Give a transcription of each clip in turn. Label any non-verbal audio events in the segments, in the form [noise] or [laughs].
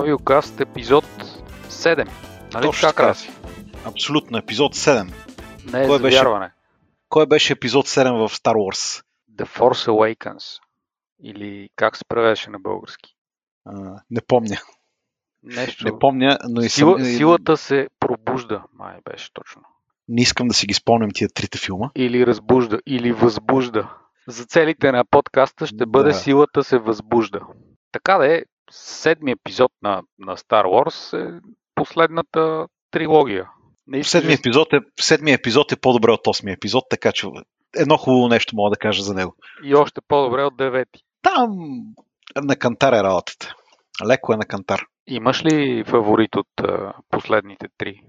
Авиокаст епизод 7. Нали Точно така. Краси? Абсолютно, епизод 7. Не е Кой беше? Кой беше епизод 7 в Star Wars? The Force Awakens. Или как се превеше на български? А, не помня. Нещо. Не помня, но и Сила, съм, Силата се пробужда, май беше точно. не искам да си ги спомням тия трите филма. Или разбужда, или възбужда. За целите на подкаста ще бъде Да. Силата се възбужда. Така да е, седми епизод на, на Star Wars е последната трилогия. Не Седми епизод, е, седми епизод е по-добре от осми епизод, така че едно хубаво нещо мога да кажа за него. И още по-добре от девети. Там на кантар е работата. Леко е на кантар. Имаш ли фаворит от а, последните три?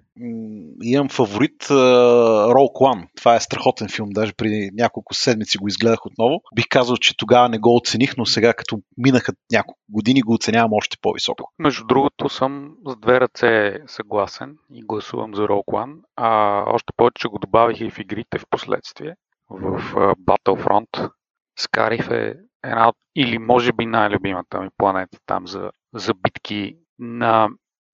Имам фаворит Rogue One. Това е страхотен филм. Даже преди няколко седмици го изгледах отново. Бих казал, че тогава не го оцених, но сега като минаха няколко години го оценявам още по-високо. Между другото съм с две ръце съгласен и гласувам за Rogue One, а още повече че го добавих и в игрите в последствие. В Battlefront Скариф е една от, или може би най-любимата ми планета там за, за битки на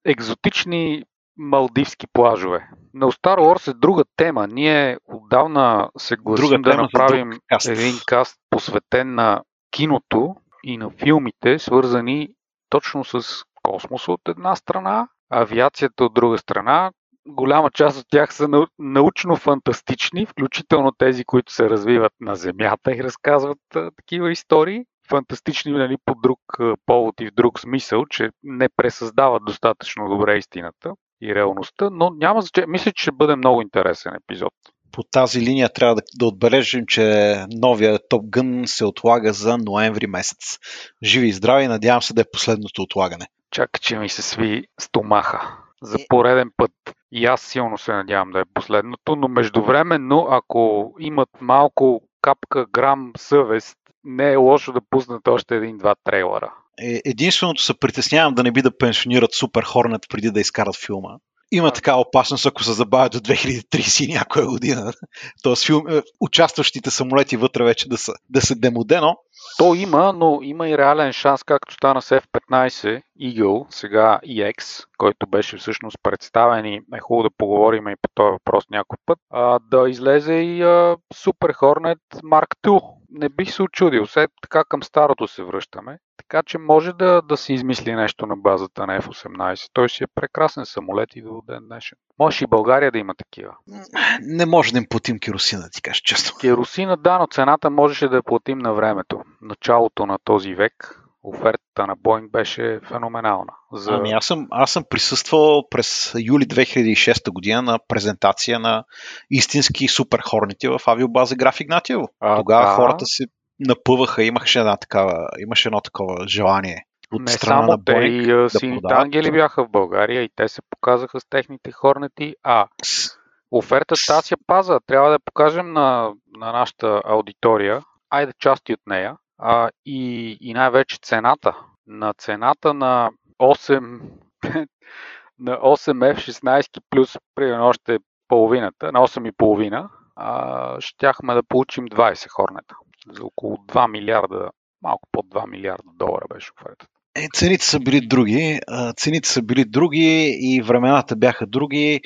екзотични малдивски плажове. На Star Wars е друга тема. Ние отдавна се гласим да направим каст. един каст посветен на киното и на филмите, свързани точно с космоса от една страна, авиацията от друга страна. Голяма част от тях са нау- научно-фантастични, включително тези, които се развиват на Земята и разказват а, такива истории. Фантастични нали, по друг повод и в друг смисъл, че не пресъздават достатъчно добре истината и реалността, но няма значение. Мисля, че ще бъде много интересен епизод. По тази линия трябва да, да отбележим, че новия Топ Гън се отлага за ноември месец. Живи и здрави, надявам се да е последното отлагане. Чакай, че ми се сви стомаха. За пореден път. И аз силно се надявам да е последното, но междувременно, ако имат малко капка грам съвест, не е лошо да пуснат още един-два трейлера. Е, Единственото се притеснявам да не би да пенсионират Супер Хорнет преди да изкарат филма. Има такава опасност, ако се забавят до 2030 и някоя година. [laughs] Тоест филм, е, участващите самолети вътре вече да са, да са демодено. То има, но има и реален шанс, както стана с F-15 Eagle, сега EX, който беше всъщност представен и е хубаво да поговорим и по този въпрос някой път, а, да излезе и а, Super Hornet Mark II. Не бих се очудил, все така към старото се връщаме. Така че може да, да се измисли нещо на базата на F-18. Той си е прекрасен самолет и до ден днешен. Може и България да има такива. Не може да им платим керосина, ти кажа честно. Керосина, да, но цената можеше да я платим на времето. Началото на този век офертата на Боинг беше феноменална. За... Ами аз съм, аз съм присъствал през юли 2006 година на презентация на истински супер хорнити в авиобаза Граф Игнатиево. А, Тогава да. хората се напъваха, имаше, една такава, имаше едно такова желание от не страна само на те и а, да сините продават. ангели бяха в България и те се показаха с техните хорнети. А офертата аз я паза. Трябва да я покажем на, на нашата аудитория. Айде части от нея. А, и, и най-вече цената. На цената на 8 [laughs] на 8 F-16 плюс примерно още половината, на 8,5, а, щяхме да получим 20 хорнета. За около 2 милиарда, малко под 2 милиарда долара беше офертата. Е, цените са били други, цените са били други и времената бяха други.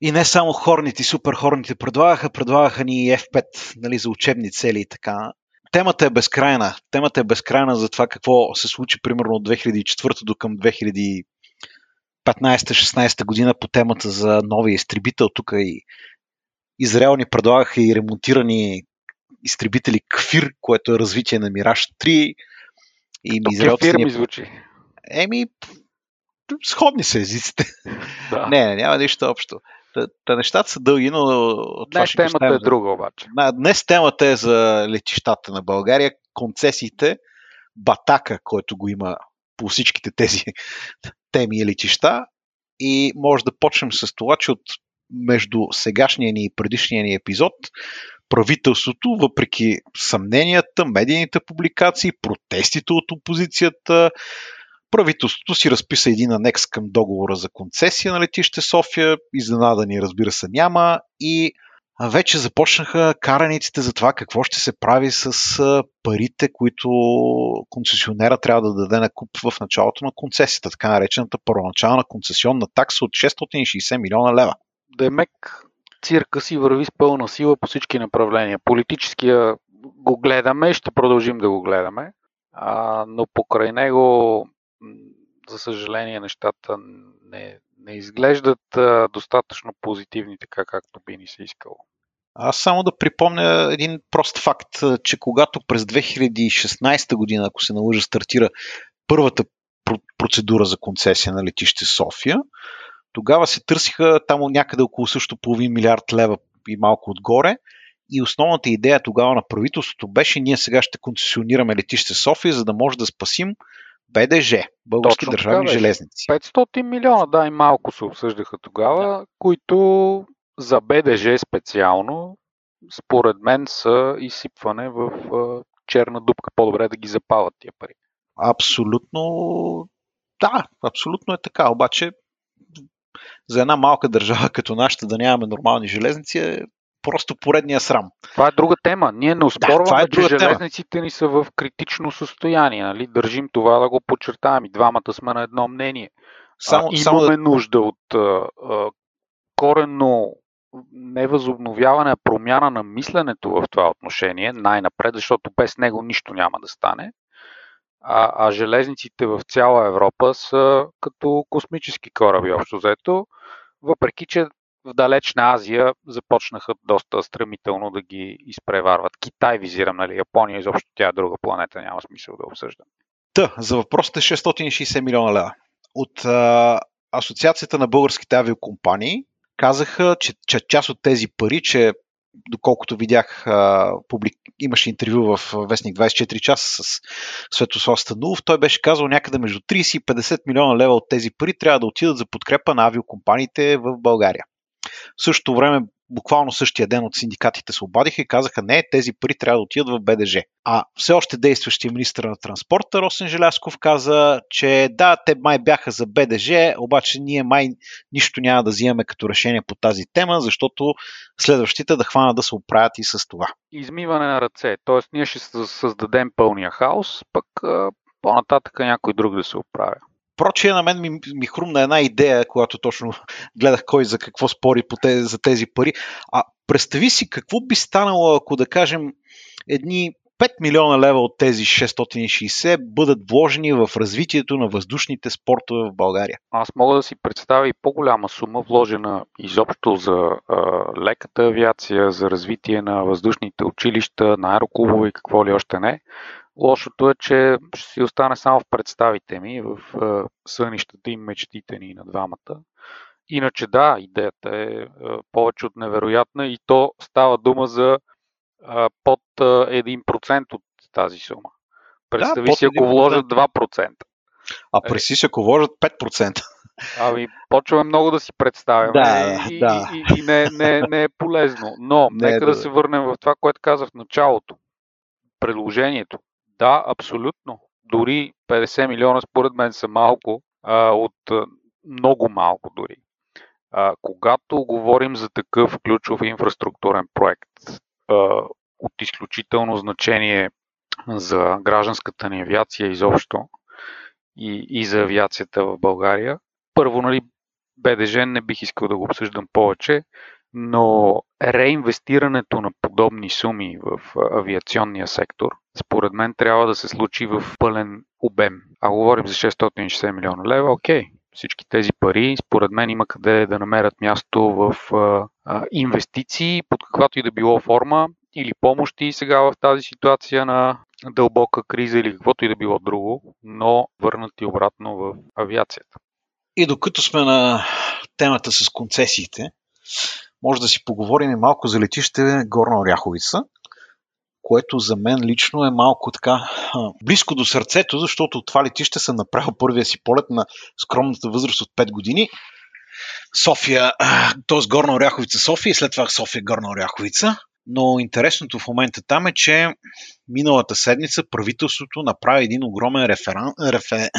И не само хорните, супер хорните предлагаха, предлагаха ни и F5 нали, за учебни цели и така. Темата е безкрайна. Темата е безкрайна за това какво се случи примерно от 2004 до към 2015-16 година по темата за новия изтребител. Тук и Израел ни предлагаха и ремонтирани изтребители Кфир, което е развитие на Мираж 3. И Тук израелците ни фирми звучи. Еми, сходни са езиците. Да. Не, няма нищо общо. Та, та нещата са дълги, но това Днес ще темата е друга обаче. Днес темата е за летищата на България, концесиите, батака, който го има по всичките тези [laughs] теми и летища. И може да почнем с това, че от между сегашния ни и предишния ни епизод правителството, въпреки съмненията, медийните публикации, протестите от опозицията, правителството си разписа един анекс към договора за концесия на летище София. Изненада ни, разбира се, няма. И вече започнаха караниците за това какво ще се прави с парите, които концесионера трябва да даде на куп в началото на концесията, така наречената първоначална концесионна такса от 660 милиона лева. Демек цирка си върви с пълна сила по всички направления. Политическия го гледаме ще продължим да го гледаме, а, но покрай него, за съжаление, нещата не, не изглеждат а, достатъчно позитивни, така както би ни се искало. Аз само да припомня един прост факт, че когато през 2016 година, ако се налъжа, стартира първата процедура за концесия на летище София, тогава се търсиха там някъде около също половин милиард лева и малко отгоре. И основната идея тогава на правителството беше ние сега ще концесионираме летище София, за да може да спасим БДЖ, Български Точно държавни така, железници. 500 милиона, да, и малко се обсъждаха тогава, да. които за БДЖ специално, според мен са изсипване в черна дупка. По-добре да ги запават тия пари. Абсолютно, да, абсолютно е така. Обаче за една малка държава [laughs] като нашата да нямаме нормални железници е просто поредния срам. Това е друга тема. Ние не успорваме, да, е че железниците тема. ни са в критично състояние. Нали? Държим това да го подчертаваме. Двамата сме на едно мнение. Само, а, имаме само нужда от а, а, коренно невъзобновяване, а промяна на мисленето в това отношение най-напред, защото без него нищо няма да стане. А, а железниците в цяла Европа са като космически кораби, общо взето, въпреки че в далечна Азия започнаха доста стремително да ги изпреварват. Китай визирам, нали? Япония изобщо тя е друга планета, няма смисъл да обсъждам. Та, за въпросите 660 милиона лева. От а, Асоциацията на българските авиокомпании казаха, че, че част от тези пари, че доколкото видях, публик... имаше интервю в Вестник 24 часа с Светослав Станулов, той беше казал някъде между 30 и 50 милиона лева от тези пари трябва да отидат за подкрепа на авиокомпаниите в България. В същото време буквално същия ден от синдикатите се обадиха и казаха не, тези пари трябва да отидат в БДЖ. А все още действащия министр на транспорта Росен Желясков каза, че да, те май бяха за БДЖ, обаче ние май нищо няма да взимаме като решение по тази тема, защото следващите да хванат да се оправят и с това. Измиване на ръце, т.е. ние ще създадем пълния хаос, пък по-нататък някой друг да се оправя. Прочие на мен ми, ми хрумна една идея, когато точно [laughs] гледах кой за какво спори по тези, за тези пари. А представи си какво би станало, ако да кажем едни 5 милиона лева от тези 660 бъдат вложени в развитието на въздушните спортове в България. Аз мога да си представя и по-голяма сума вложена изобщо за а, леката авиация, за развитие на въздушните училища, на аероклубове и какво ли още не. Лошото е, че ще си остане само в представите ми, в сънищата и мечтите ни на двамата. Иначе да, идеята е повече от невероятна и то става дума за под 1% от тази сума. Представи да, си, ако вложат 2%. А представи си, ако вложат 5%. Ами, почваме много да си представяме да, и, да. и, и, и не, не, не е полезно. Но, [laughs] не, нека да, да се върнем в това, което казах в началото. Предложението. Да, абсолютно. Дори 50 милиона според мен са малко, а, от много малко дори. А, когато говорим за такъв ключов инфраструктурен проект а, от изключително значение за гражданската ни авиация изобщо и, и за авиацията в България, първо, нали, БДЖ не бих искал да го обсъждам повече, но реинвестирането на подобни суми в авиационния сектор, според мен трябва да се случи в пълен обем. А говорим за 660 милиона лева, окей, всички тези пари, според мен има къде да намерят място в а, а, инвестиции, под каквато и да било форма, или помощи сега в тази ситуация на дълбока криза или каквото и да било друго, но върнати обратно в авиацията. И докато сме на темата с концесиите, може да си поговорим и малко за летище Горна Оряховица, което за мен лично е малко така близко до сърцето, защото от това летище съм направил първия си полет на скромната възраст от 5 години. София, т.е. Горна Оряховица София и след това София Горна Оряховица. Но интересното в момента там е, че миналата седмица правителството направи един огромен реферан, рефе,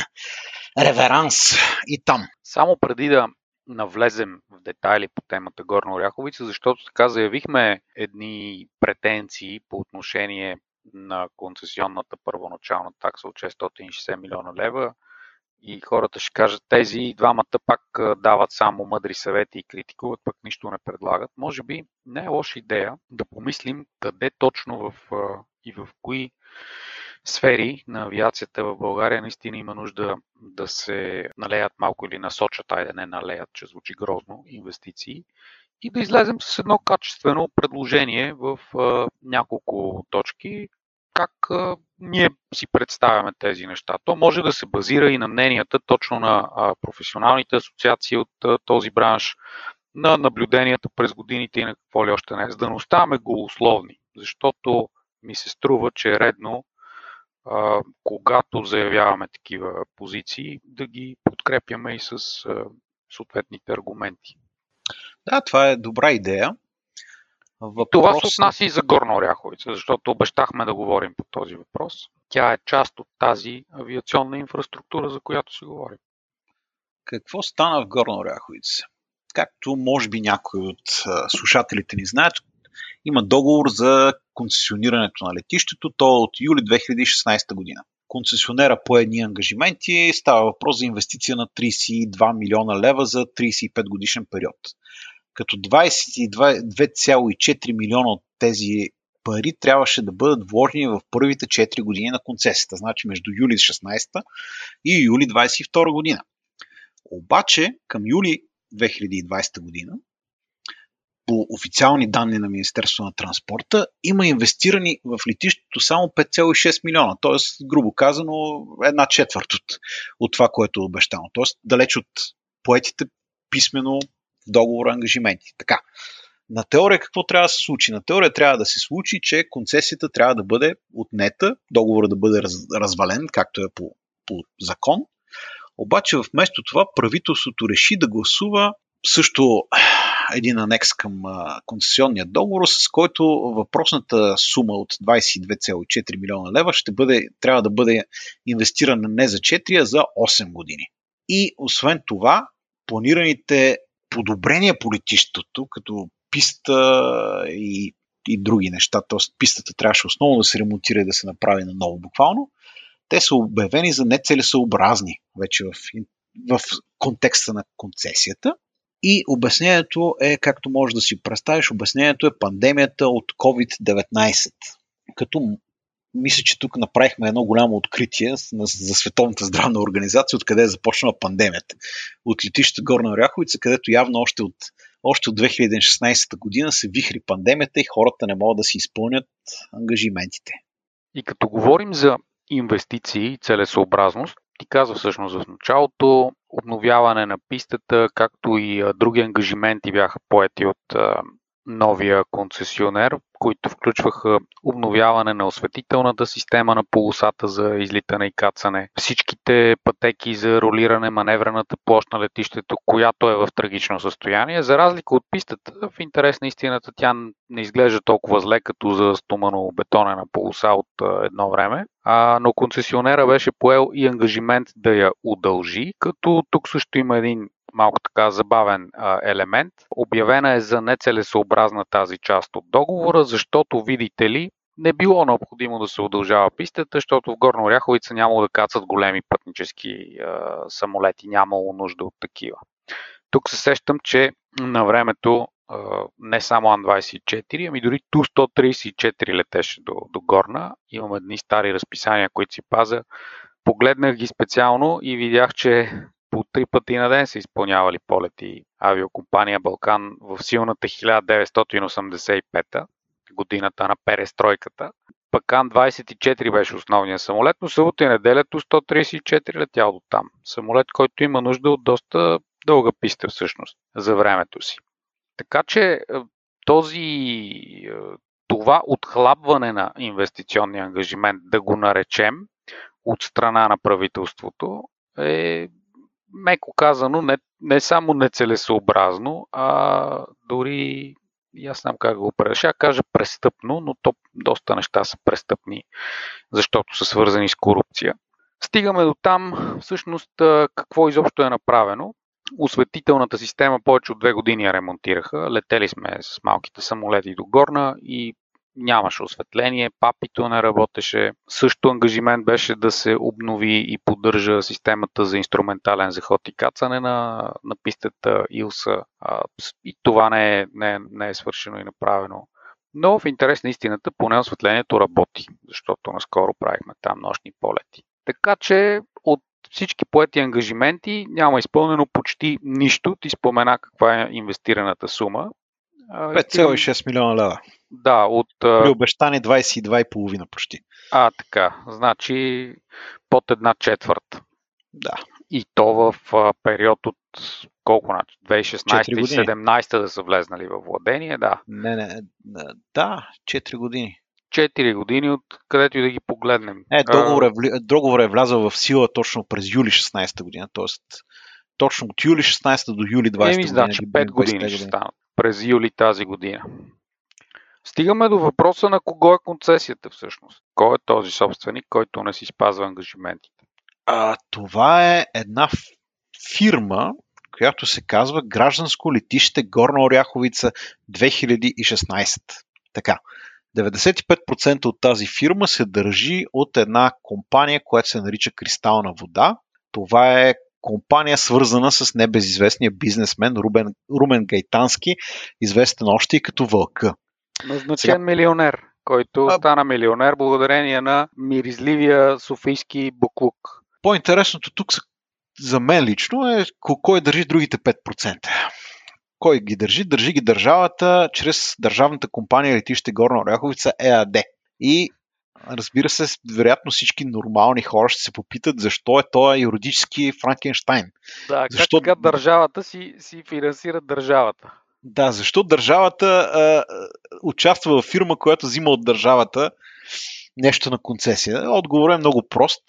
реверанс и там. Само преди да навлезем в детайли по темата Горна Оряховица, защото така заявихме едни претенции по отношение на концесионната първоначална такса от 660 милиона лева и хората ще кажат, тези двамата пак дават само мъдри съвети и критикуват, пък нищо не предлагат. Може би не е лоша идея да помислим къде точно в, и в кои сфери на авиацията в България наистина има нужда да се налеят малко или насочат, айде не налеят, че звучи грозно, инвестиции и да излезем с едно качествено предложение в а, няколко точки, как а, ние си представяме тези неща. То може да се базира и на мненията точно на а, професионалните асоциации от а, този бранш, на наблюденията през годините и на какво ли още не, за да не оставаме голословни, защото ми се струва, че е редно а, когато заявяваме такива позиции, да ги подкрепяме и с а, съответните аргументи. Да, това е добра идея. Въпрос... Това се отнася и за Горна Оряховица, защото обещахме да говорим по този въпрос. Тя е част от тази авиационна инфраструктура, за която си говорим. Какво стана в Горна Оряховица? Както може би някои от слушателите ни знаят, има договор за концесионирането на летището, то е от юли 2016 година. Концесионера по едни ангажименти става въпрос за инвестиция на 32 милиона лева за 35 годишен период. Като 22,4 милиона от тези пари трябваше да бъдат вложени в първите 4 години на концесията, значи между юли 16 и юли 22 година. Обаче към юли 2020 година по официални данни на Министерство на транспорта, има инвестирани в летището само 5,6 милиона, т.е. грубо казано една четвърт от, от това, което е обещано. Т.е. далеч от поетите писмено в договора ангажименти. Така. На теория какво трябва да се случи? На теория трябва да се случи, че концесията трябва да бъде отнета, договора да бъде раз, развален, както е по, по закон. Обаче вместо това правителството реши да гласува също един анекс към концесионния договор, с който въпросната сума от 22,4 милиона лева ще бъде, трябва да бъде инвестирана не за 4, а за 8 години. И освен това, планираните подобрения по летището, като писта и, и други неща, т.е. пистата трябваше основно да се ремонтира и да се направи наново буквално, те са обявени за нецелесообразни вече в, в контекста на концесията и обяснението е, както можеш да си представиш, обяснението е пандемията от COVID-19. Като мисля, че тук направихме едно голямо откритие за Световната здравна организация, откъде е започнала пандемията. От летището Горна Оряховица, където явно още от, още от 2016 година се вихри пандемията и хората не могат да си изпълнят ангажиментите. И като говорим за инвестиции и целесообразност, ти каза всъщност в началото, обновяване на пистата, както и други ангажименти бяха поети от новия концесионер, които включваха обновяване на осветителната система на полосата за излитане и кацане, всичките пътеки за ролиране, маневрената площ на летището, която е в трагично състояние. За разлика от пистата, в интерес на истината тя не изглежда толкова зле като за стомано-бетонена полоса от едно време, а, но концесионера беше поел и ангажимент да я удължи, като тук също има един малко така забавен а, елемент. Обявена е за нецелесообразна тази част от договора, защото, видите ли, не било необходимо да се удължава пистата, защото в Горна Оряховица нямало да кацат големи пътнически а, самолети, нямало нужда от такива. Тук се сещам, че на времето а, не само Ан-24, ами дори Ту-134 летеше до, до Горна. Имам едни стари разписания, които си пазя. Погледнах ги специално и видях, че по три пъти на ден са изпълнявали полети авиокомпания Балкан в силната 1985 годината на перестройката. Пакан 24 беше основният самолет, но събота и неделято 134 летял до там. Самолет, който има нужда от доста дълга писта всъщност за времето си. Така че е, този, е, това отхлабване на инвестиционния ангажимент, да го наречем, от страна на правителството е меко казано, не, не само нецелесообразно, а дори и аз знам как го. Ще кажа престъпно, но то доста неща са престъпни, защото са свързани с корупция. Стигаме до там, всъщност, какво изобщо е направено. осветителната система повече от две години я ремонтираха. Летели сме с малките самолети до Горна и нямаше осветление, папито не работеше. Също ангажимент беше да се обнови и поддържа системата за инструментален заход и кацане на, на пистата Илса. И това не е, не, не е свършено и направено. Но в интерес на истината, поне осветлението работи, защото наскоро правихме там нощни полети. Така че от всички поети ангажименти няма изпълнено почти нищо. Ти спомена каква е инвестираната сума. 5,6 милиона лева. Да, от... При обещани 22,5 почти. А, така. Значи под една четвърт. Да. И то в период от колко значи? 2016 и 2017 да са влезнали във владение, да. Не, не, да, 4 години. 4 години, от където и да ги погледнем. Е, договор е, договор е влязъл в сила точно през юли 16 година, т.е. точно от юли 16 до юли 20 Еми. Значи 5 години ще станат. През юли тази година. Стигаме до въпроса на кого е концесията всъщност. Кой е този собственик, който не си спазва ангажиментите? А, това е една фирма, която се казва Гражданско летище Горна Оряховица 2016. Така. 95% от тази фирма се държи от една компания, която се нарича Кристална вода. Това е компания свързана с небезизвестния бизнесмен Рубен, Румен Гайтански, известен още и като Вълка. Назначен Сега... милионер, който а... стана милионер благодарение на миризливия софийски буклук. По-интересното тук за мен лично е кой държи другите 5%. Кой ги държи? Държи ги държавата чрез държавната компания Летище Горна Оряховица ЕАД. И разбира се, вероятно всички нормални хора ще се попитат защо е той юридически Франкенштайн. Да, защо... как така държавата си, си финансира държавата? Да, защо държавата а, участва в фирма, която взима от държавата нещо на концесия? Отговорът е много прост,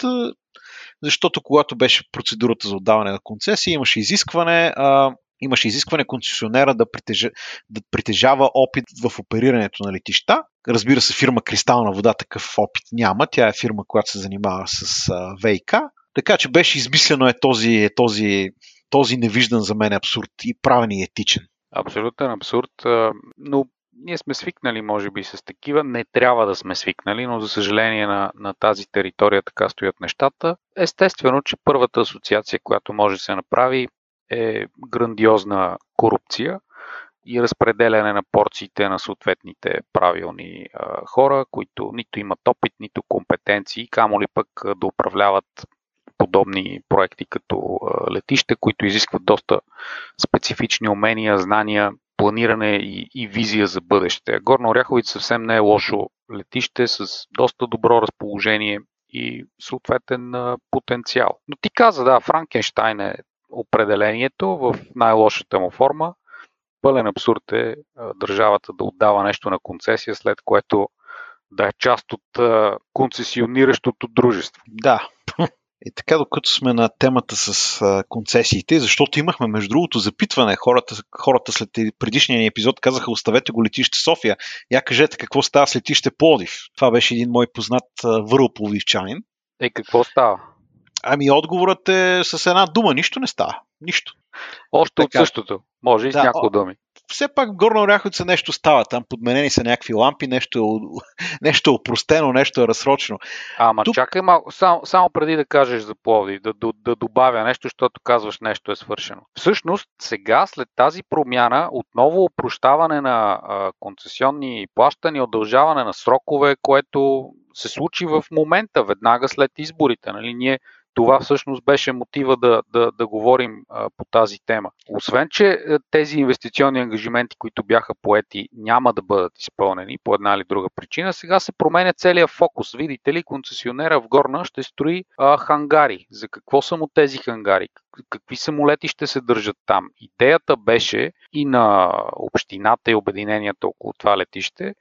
защото когато беше процедурата за отдаване на концесия, имаше изискване а, имаше изискване концесионера да, притежа, да притежава опит в оперирането на летища. Разбира се, фирма Кристална вода такъв опит няма. Тя е фирма, която се занимава с ВИК. Така че беше измислено е този, е този, този невиждан за мен абсурд и правен и етичен. Абсолютен абсурд, но ние сме свикнали, може би, с такива. Не трябва да сме свикнали, но за съжаление на, на тази територия така стоят нещата. Естествено, че първата асоциация, която може да се направи, е грандиозна корупция и разпределяне на порциите на съответните правилни а, хора, които нито имат опит, нито компетенции, камо ли пък да управляват подобни проекти като летище, които изискват доста специфични умения, знания, планиране и, и визия за бъдеще. Горна Оряховица съвсем не е лошо летище с доста добро разположение и съответен потенциал. Но ти каза, да, Франкенштайн е определението в най-лошата му форма. Пълен абсурд е държавата да отдава нещо на концесия, след което да е част от концесиониращото дружество. Да. И така, докато сме на темата с а, концесиите, защото имахме, между другото, запитване, хората, хората след предишния ни епизод казаха, оставете го летище София. Я кажете какво става с летище Плодив. Това беше един мой познат върл-пловдивчанин. Е, какво става? Ами отговорът е с една дума. Нищо не става. Нищо. Още така. от същото. Може и да, с няколко думи. Все пак в Горна Оряховица нещо става. Там подменени са някакви лампи, нещо е, [laughs] нещо е опростено, нещо е разсрочено. Ама Тук... чакай малко, само, само преди да кажеш за Пловдив, да, да, да добавя нещо, защото казваш нещо е свършено. Всъщност, сега след тази промяна, отново опрощаване на а, концесионни плащания, удължаване на срокове, което се случи в момента, веднага след изборите. Нали? Ние това всъщност беше мотива да, да, да говорим а, по тази тема. Освен, че е, тези инвестиционни ангажименти, които бяха поети, няма да бъдат изпълнени по една или друга причина, сега се променя целият фокус. Видите ли, концесионера в Горна ще строи а, хангари. За какво са му тези хангари? Какви самолети ще се държат там? Идеята беше и на общината и обединенията около това летище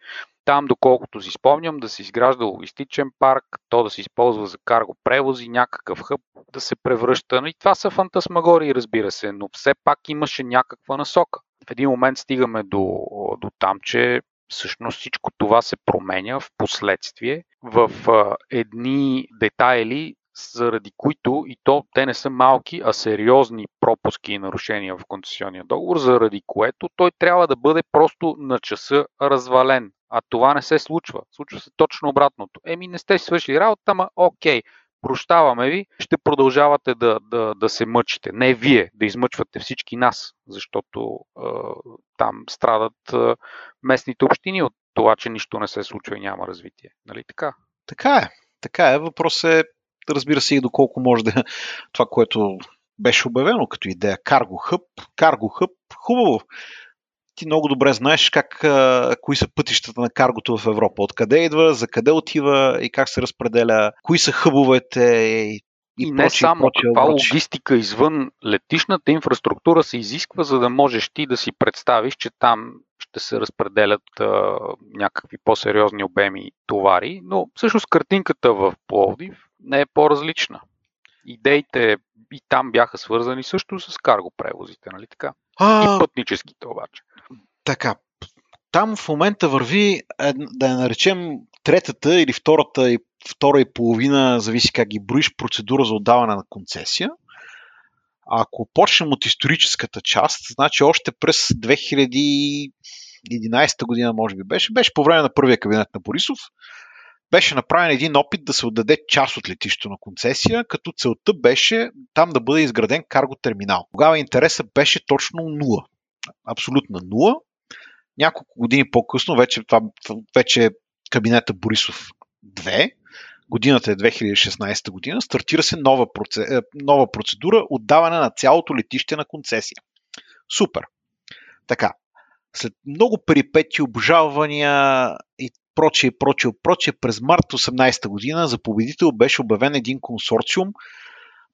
там, доколкото си спомням, да се изгражда логистичен парк, то да се използва за карго превози, някакъв хъб да се превръща. И това са фантасмагории, разбира се, но все пак имаше някаква насока. В един момент стигаме до, до там, че всъщност всичко това се променя в последствие в едни детайли заради които и то те не са малки, а сериозни пропуски и нарушения в концесионния договор, заради което той трябва да бъде просто на часа развален. А това не се случва. Случва се точно обратното. Еми, не сте свършили работа, ама окей, прощаваме ви, ще продължавате да, да, да се мъчите. Не вие, да измъчвате всички нас, защото е, там страдат е, местните общини от това, че нищо не се случва и няма развитие. Нали така? Така е. Така е. Въпрос е, разбира се, и доколко може да [laughs] това, което беше обявено като идея. Карго хъб. Карго хъб. Хубаво ти много добре знаеш как, а, кои са пътищата на каргото в Европа. Откъде идва, за къде отива и как се разпределя, кои са хъбовете и, и, и не прочи, само прочи, каква прочи. логистика извън летишната инфраструктура се изисква, за да можеш ти да си представиш, че там ще се разпределят а, някакви по-сериозни обеми товари, но всъщност картинката в Пловдив не е по-различна. Идеите и там бяха свързани също с карго превозите, нали така? А... И пътническите обаче. Така, там в момента върви, да я наречем, третата или втората и втора и половина, зависи как ги броиш, процедура за отдаване на концесия. Ако почнем от историческата част, значи още през 2011 година, може би беше, беше по време на първия кабинет на Борисов, беше направен един опит да се отдаде част от летището на концесия, като целта беше там да бъде изграден карго терминал. Тогава интересът беше точно нула. Абсолютна нула. Няколко години по-късно, вече, това, вече кабинета Борисов 2, годината е 2016 година, стартира се нова, процедура, нова процедура отдаване на цялото летище на концесия. Супер. Така, след много перипети, обжалвания и прочие, прочие, прочие, през март 18 година за победител беше обявен един консорциум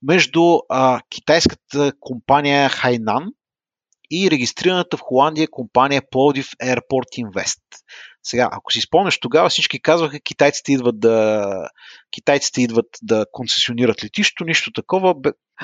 между а, китайската компания Хайнан и регистрираната в Холандия компания Plovdiv Airport Invest. Сега, ако си спомняш, тогава всички казваха, китайците идват да, китайците идват да концесионират летището, нищо такова.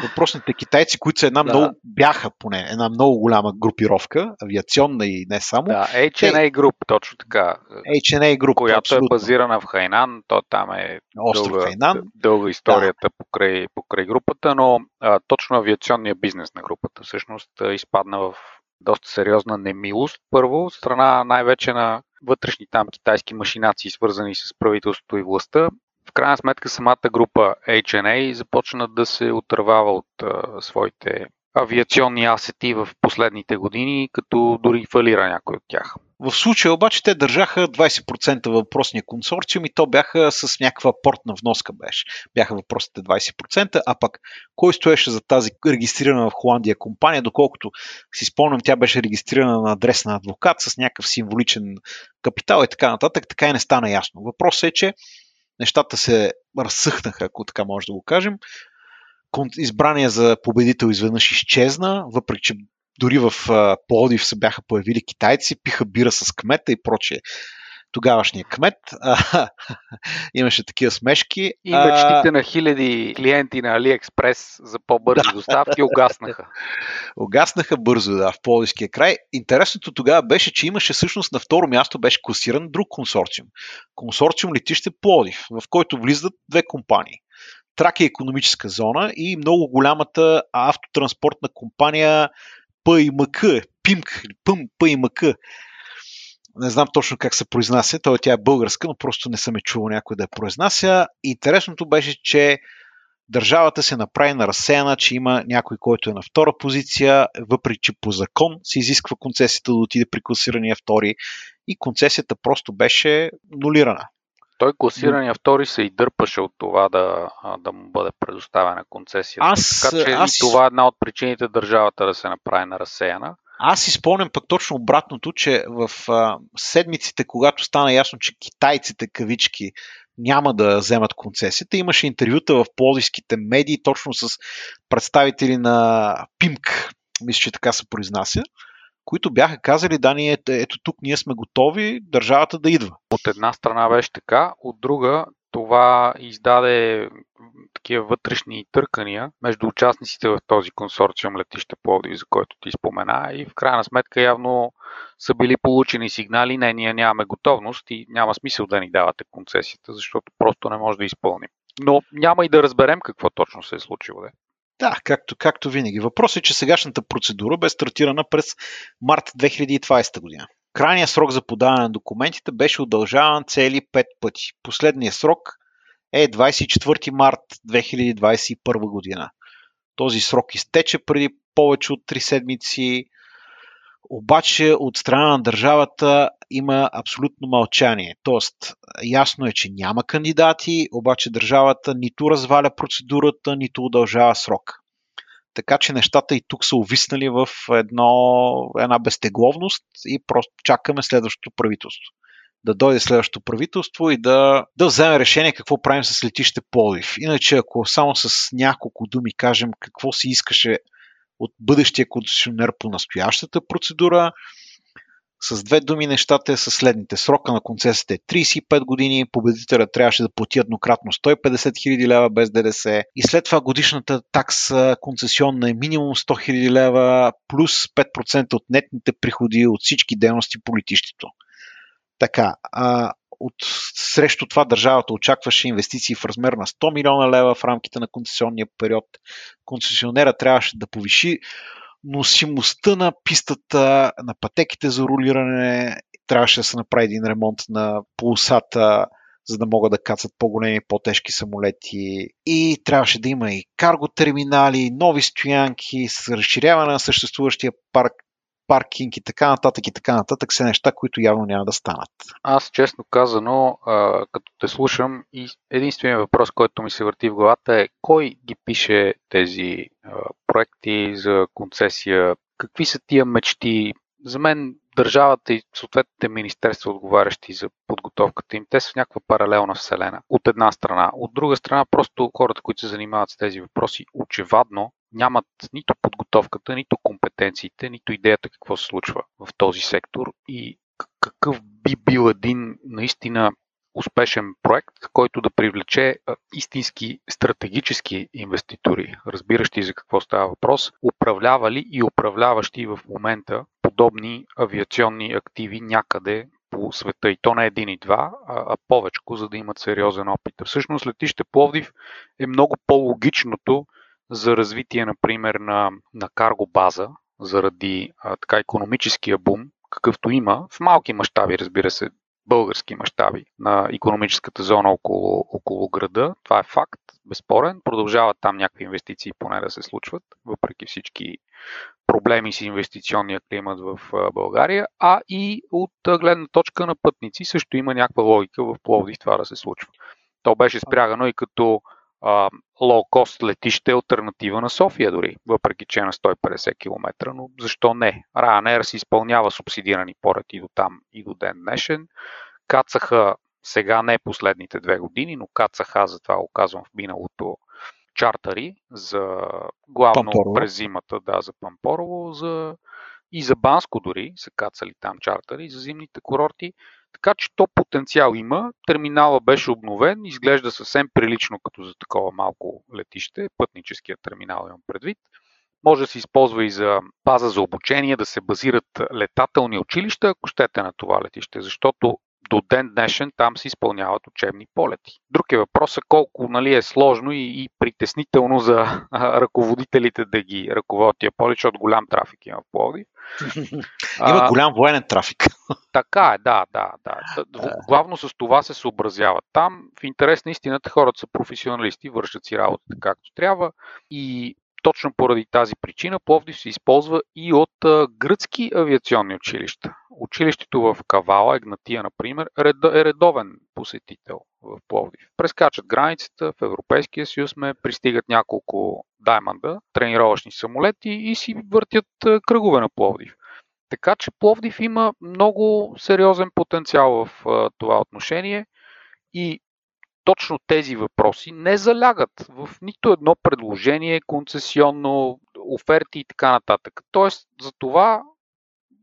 Въпросните китайци, които са една да. много, бяха поне една много голяма групировка, авиационна и не само. Да, H&A Group, точно така. H&A Group, която абсолютно. е базирана в Хайнан, то там е Остров дълга, Хайнан. дълга историята да. покрай, покрай групата, но а, точно авиационният бизнес на групата всъщност изпадна в доста сериозна немилост. Първо, страна най-вече на вътрешни там китайски машинации, свързани с правителството и властта. В крайна сметка самата група HNA започна да се отървава от а, своите авиационни асети в последните години, като дори фалира някой от тях. В случая обаче те държаха 20% въпросния консорциум и то бяха с някаква портна вноска беше. Бяха въпросите 20%, а пък кой стоеше за тази регистрирана в Холандия компания, доколкото си спомням, тя беше регистрирана на адрес на адвокат с някакъв символичен капитал и така нататък, така и не стана ясно. Въпросът е, че нещата се разсъхнаха, ако така може да го кажем. Избрания за победител изведнъж изчезна, въпреки че дори в Плодив се бяха появили китайци, пиха бира с кмета и прочее. Тогавашния кмет а, [laughs] имаше такива смешки. И мечтите а... на хиляди клиенти на Алиекспрес за по-бързи да. доставки угаснаха. [laughs] угаснаха бързо, да, в Плодивския край. Интересното тогава беше, че имаше всъщност на второ място беше класиран друг консорциум. Консорциум летище Плодив, в който влизат две компании. Тракия економическа зона и много голямата автотранспортна компания П и МК, Пимк, Пъм, П и МК. Не знам точно как се произнася, той тя е българска, но просто не съм е чувал някой да я произнася. Интересното беше, че държавата се направи на разсеяна, че има някой, който е на втора позиция, въпреки че по закон се изисква концесията да отиде при класирания втори и концесията просто беше нулирана. Той класирания втори се и дърпаше от това да, да му бъде предоставена концесията. Аз, така че аз... и това е една от причините държавата да се направи на разсеяна. Аз си спомням пък точно обратното, че в а, седмиците, когато стана ясно, че китайците кавички няма да вземат концесията, имаше интервюта в плодиските медии точно с представители на ПИМК, мисля, че така се произнася, които бяха казали, да, ние, ето тук ние сме готови държавата да идва. От една страна беше така, от друга това издаде такива вътрешни търкания между участниците в този консорциум летище Пловдив, за който ти спомена и в крайна сметка явно са били получени сигнали, не, ние нямаме готовност и няма смисъл да ни давате концесията, защото просто не може да изпълним. Но няма и да разберем какво точно се е случило. Да. Да, както, както винаги. Въпросът е, че сегашната процедура бе стартирана през март 2020 година. Крайният срок за подаване на документите беше удължаван цели 5 пъти. Последният срок е 24 март 2021 година. Този срок изтече преди повече от 3 седмици, обаче от страна на държавата има абсолютно мълчание. Тоест, ясно е, че няма кандидати, обаче държавата нито разваля процедурата, нито удължава срок. Така че нещата и тук са увиснали в едно, една безтегловност и просто чакаме следващото правителство. Да дойде следващото правителство и да, да вземе решение какво правим с летище Пловдив. Иначе, ако само с няколко думи кажем какво си искаше от бъдещия концесионер по настоящата процедура, с две думи нещата със следните. Срока на концесията е 35 години, победителя трябваше да плати еднократно 150 000 лева без ДДС и след това годишната такса концесионна е минимум 100 000 лева плюс 5% от нетните приходи от всички дейности по летището. Така, а, от срещу това държавата очакваше инвестиции в размер на 100 милиона лева в рамките на концесионния период. Концесионера трябваше да повиши носимостта на пистата, на пътеките за рулиране, трябваше да се направи един ремонт на полосата, за да могат да кацат по-големи, по-тежки самолети. И трябваше да има и карго терминали, нови стоянки, с разширяване на съществуващия парк паркинг и така нататък и така нататък са неща, които явно няма да станат. Аз честно казано, като те слушам единственият въпрос, който ми се върти в главата е кой ги пише тези проекти за концесия, какви са тия мечти. За мен държавата и съответните министерства, отговарящи за подготовката им, те са в някаква паралелна вселена. От една страна. От друга страна, просто хората, които се занимават с тези въпроси, очевадно нямат нито подготовката, нито компетенциите, нито идеята какво се случва в този сектор и какъв би бил един наистина успешен проект, който да привлече истински стратегически инвеститори, разбиращи за какво става въпрос, управлявали и управляващи в момента подобни авиационни активи някъде по света. И то не един и два, а, а повече, за да имат сериозен опит. Всъщност летище Пловдив е много по-логичното за развитие, например, на, на карго база, заради а, така економическия бум, какъвто има, в малки мащаби, разбира се, български мащаби на економическата зона около, около града. Това е факт, безспорен. Продължават там някакви инвестиции поне да се случват, въпреки всички проблеми с инвестиционния климат в България, а и от гледна точка на пътници също има някаква логика в Пловдив това да се случва. То беше спрягано и като лоукост летище е альтернатива на София дори, въпреки че е на 150 км, но защо не? Ryanair си изпълнява субсидирани полети до там и до ден днешен. Кацаха сега не последните две години, но кацаха, затова го казвам в миналото, чартари за главно Пампорово. през зимата, да, за Пампорово, за и за Банско дори са кацали там чартари за зимните курорти. Така че то потенциал има. Терминала беше обновен, изглежда съвсем прилично като за такова малко летище, пътническия терминал имам предвид. Може да се използва и за база за обучение, да се базират летателни училища, ако щете на това летище, защото до ден днешен там се изпълняват учебни полети. Друг е въпросът колко нали, е сложно и, и притеснително за а, ръководителите да ги ръководят тия полети, защото голям трафик има в Пловдив. [laughs] Има голям военен трафик. [laughs] Така е, да, да, да. Главно с това се съобразяват. Там в интерес на истината хората са професионалисти, вършат си работата както трябва и точно поради тази причина Пловдив се използва и от гръцки авиационни училища. Училището в Кавала, Егнатия, например, е редовен посетител в Пловдив. Прескачат границата, в Европейския съюз ме пристигат няколко дайманда, тренировъчни самолети и си въртят кръгове на Пловдив. Така че Пловдив има много сериозен потенциал в това отношение и точно тези въпроси не залягат в нито едно предложение, концесионно, оферти и така нататък. Тоест, за това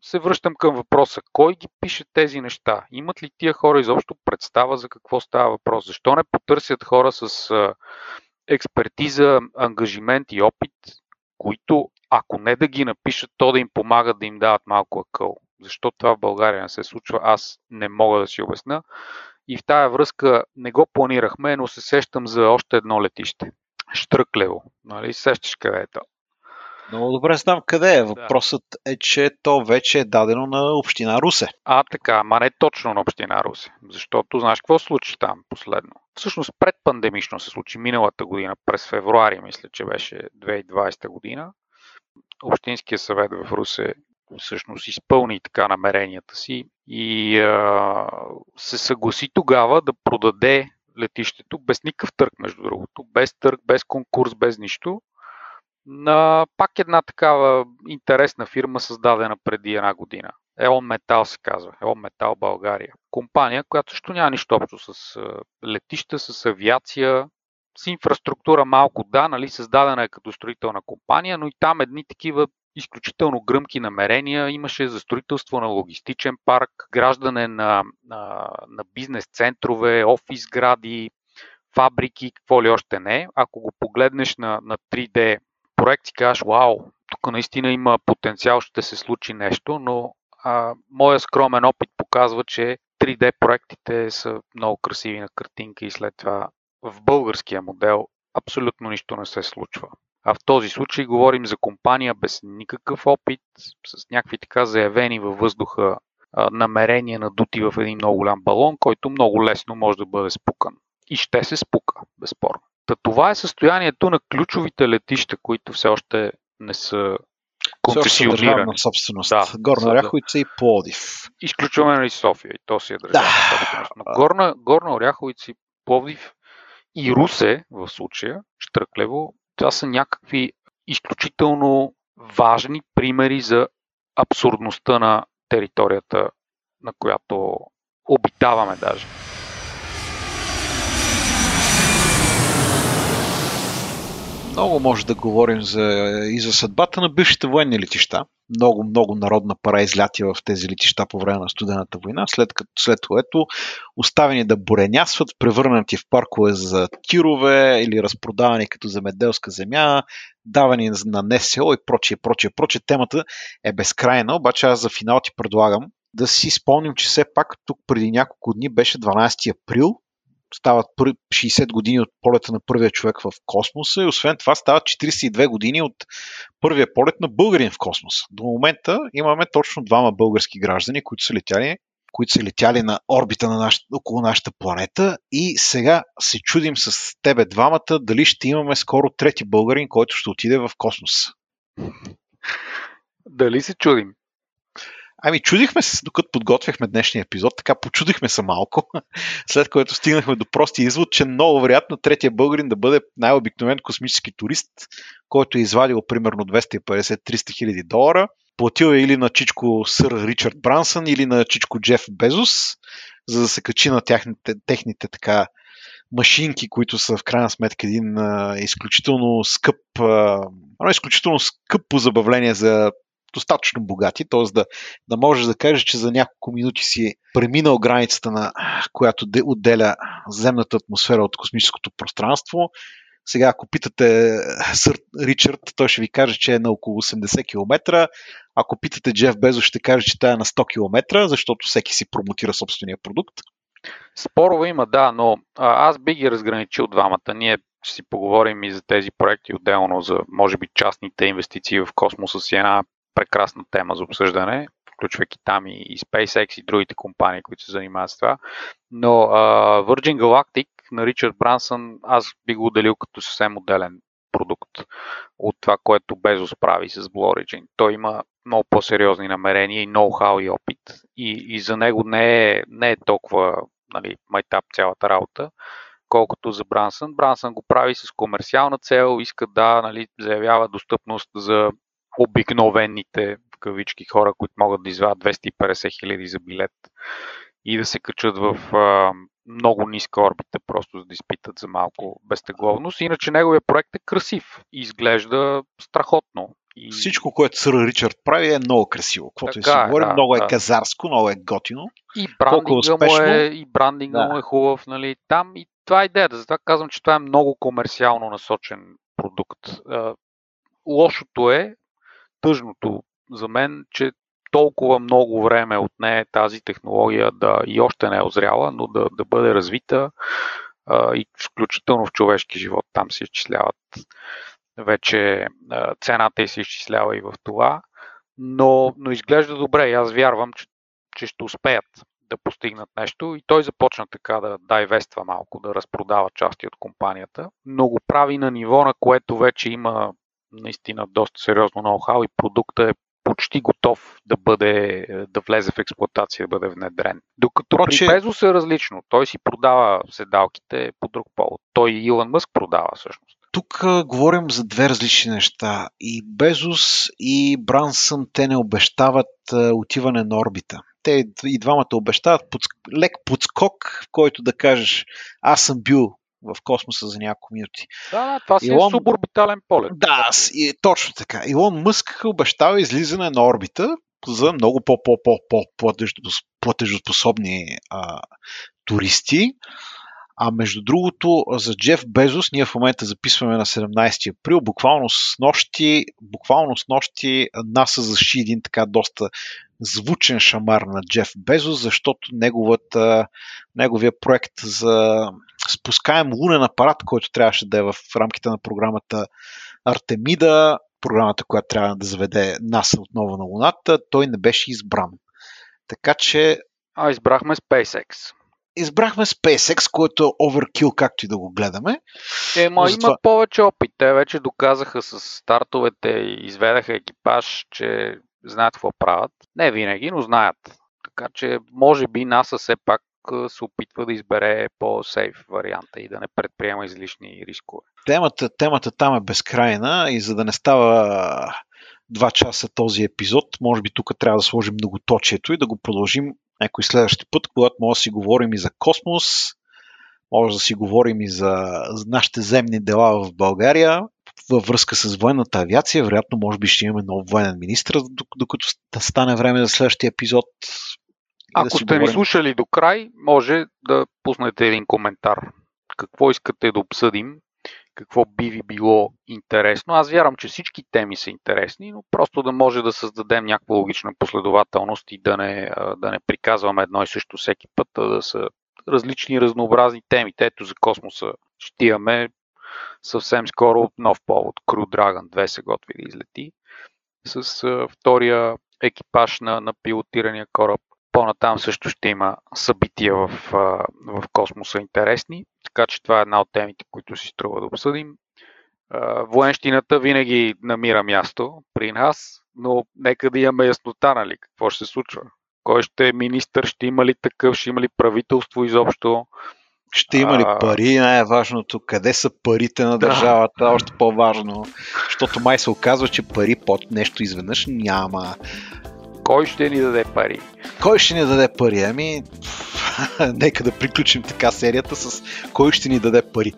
се връщам към въпроса. Кой ги пише тези неща? Имат ли тия хора изобщо представа за какво става въпрос? Защо не потърсят хора с експертиза, ангажимент и опит, които, ако не да ги напишат, то да им помагат да им дават малко акъл. Защо това в България не се случва, аз не мога да си обясна. И в тая връзка не го планирахме, но се сещам за още едно летище. Штръклево. Нали? Сещаш къде е то? Много добре знам къде е. Въпросът е, че то вече е дадено на Община Русе. А, така, ама не точно на Община Русе. Защото знаеш какво случи там последно? Всъщност предпандемично се случи миналата година, през февруари, мисля, че беше 2020 година. Общинския съвет в Русе всъщност изпълни така намеренията си и а, се съгласи тогава да продаде летището без никакъв търг, между другото, без търг, без конкурс, без нищо, на пак една такава интересна фирма, създадена преди една година. Еон Метал се казва. Еон Метал България. Компания, която също няма нищо общо с летища, с авиация, с инфраструктура малко да, нали, създадена е като строителна компания, но и там едни такива изключително гръмки намерения. Имаше за строителство на логистичен парк, граждане на, на, на бизнес центрове, офис гради, фабрики, какво ли още не. Ако го погледнеш на, на 3D проект си кажеш, вау, тук наистина има потенциал, ще се случи нещо, но а, моя скромен опит показва, че 3D проектите са много красиви на картинка и след това в българския модел абсолютно нищо не се случва. А в този случай говорим за компания без никакъв опит, с някакви така заявени във въздуха намерения надути в един много голям балон, който много лесно може да бъде спукан. И ще се спука, безспорно. Та това е състоянието на ключовите летища, които все още не са концесионирани. на собственост. Да, Горна Оряховица и Плодив. Изключваме нали София и то си е държавна да. собственост. Но Горна, Горна Оряховица и Плодив и Русе в случая, Штръклево, това са някакви изключително важни примери за абсурдността на територията, на която обитаваме даже. Много може да говорим за, и за съдбата на бившите военни летища. Много, много народна пара изляти в тези летища по време на студената война, след, като, след което оставени да буренясват, превърнати в паркове за тирове или разпродавани като земеделска земя, давани на НСО и прочие, прочие, прочие. Темата е безкрайна, обаче аз за финал ти предлагам да си спомним, че все пак тук преди няколко дни беше 12 април стават 60 години от полета на първия човек в космоса и освен това стават 42 години от първия полет на българин в космоса. До момента имаме точно двама български граждани, които са летяли които са летяли на орбита на наш, около нашата планета и сега се чудим с тебе двамата дали ще имаме скоро трети българин, който ще отиде в космоса. Дали се чудим? Ами, чудихме се, докато подготвяхме днешния епизод, така почудихме се малко, [laughs] след което стигнахме до прости извод, че много вероятно третия българин да бъде най-обикновен космически турист, който е извадил примерно 250-300 хиляди долара, платил е или на чичко сър Ричард Брансън, или на чичко Джеф Безос, за да се качи на тяхните, техните така машинки, които са в крайна сметка един а, изключително скъп, а, изключително скъп по забавление за достатъчно богати, т.е. Да, да можеш да кажеш, че за няколко минути си преминал границата, на която отделя земната атмосфера от космическото пространство. Сега, ако питате сър Ричард, той ще ви каже, че е на около 80 км. Ако питате Джеф Безо, ще каже, че тя е на 100 км, защото всеки си промотира собствения продукт. Спорове има, да, но аз би ги разграничил двамата. Ние ще си поговорим и за тези проекти отделно, за може би частните инвестиции в космоса си една прекрасна тема за обсъждане, включвайки там и, SpaceX и другите компании, които се занимават с това. Но uh, Virgin Galactic на Ричард Брансън аз би го отделил като съвсем отделен продукт от това, което Безос прави с Blue Origin. Той има много по-сериозни намерения и ноу-хау и опит и, и за него не е, не е толкова нали, майтап цялата работа, колкото за Брансън. Брансън го прави с комерциална цел, иска да нали, заявява достъпност за обикновените в кавички хора, които могат да извадят 250 хиляди за билет и да се качат в а, много ниска орбита, просто за да изпитат за малко безтегловност. Иначе неговия проект е красив и изглежда страхотно. И... Всичко, което сър Ричард прави е много красиво. Каквото така си е, говорим, да, много е да. казарско, много е готино. И брандинга, е успешно... му, е, и брандинга да. му е хубав. Нали. Там и това е идеята. Затова казвам, че това е много комерциално насочен продукт. Лошото е, тъжното за мен, че толкова много време отне тази технология да и още не е озряла, но да, да бъде развита а, и включително в човешки живот. Там се изчисляват вече а, цената и се изчислява и в това. Но, но изглежда добре и аз вярвам, че, че ще успеят да постигнат нещо и той започна така да дайвества малко, да разпродава части от компанията, но го прави на ниво, на което вече има наистина доста сериозно ноу-хау и продукта е почти готов да бъде, да влезе в експлуатация, да бъде внедрен. Докато Проче... при Безос е различно. Той си продава седалките по друг повод. Той и Илон Мъск продава всъщност. Тук а, говорим за две различни неща. И Безос и Брансън те не обещават а, отиване на орбита. Те и двамата обещават под, лек подскок, в който да кажеш аз съм бил в космоса за няколко минути. Да, да, това си е Илон... е суборбитален полет. Да, и, точно така. Илон Мъск обещава излизане на орбита за много по-платежоспособни туристи. А между другото, за Джеф Безос, ние в момента записваме на 17 април, буквално с нощи, буквално с нощи НАСА защи един така доста звучен шамар на Джеф Безос, защото неговата, неговия проект за спускаем лунен апарат, който трябваше да е в рамките на програмата Артемида, програмата, която трябва да заведе НАСА отново на Луната, той не беше избран. Така че... А, избрахме SpaceX. Избрахме SpaceX, който е overkill, както и да го гледаме. Ема затова... има повече опит. Те вече доказаха с стартовете и изведаха екипаж, че знаят какво правят. Не винаги, но знаят. Така че може би НАСА все пак се опитва да избере по-сейф варианта и да не предприема излишни рискове. Темата, темата там е безкрайна и за да не става два часа този епизод, може би тук трябва да сложим многоточието и да го продължим някой следващи път, когато може да си говорим и за космос, може да си говорим и за нашите земни дела в България, във връзка с военната авиация. Вероятно, може би ще имаме нов военен министр, докато стане време за следващия епизод. Ако да сте ни слушали до край, може да пуснете един коментар. Какво искате да обсъдим? Какво би ви било интересно? Аз вярвам, че всички теми са интересни, но просто да може да създадем някаква логична последователност и да не, да не приказваме едно и също всеки път, а да са различни разнообразни теми. Ето за космоса ще имаме съвсем скоро нов повод. Crew Dragon 2 се готви да излети с втория екипаж на, на пилотирания кораб по-натам също ще има събития в, в космоса интересни, така че това е една от темите, които си струва да обсъдим. Военщината винаги намира място при нас, но нека да имаме яснота, нали, какво ще се случва. Кой ще е министър, ще има ли такъв, ще има ли правителство изобщо. Ще има ли пари, най-важното, къде са парите на държавата, още по-важно, защото май се оказва, че пари под нещо изведнъж няма. Кой ще ни даде пари? Кой ще ни даде пари? Ами, [laughs] нека да приключим така серията с кой ще ни даде пари.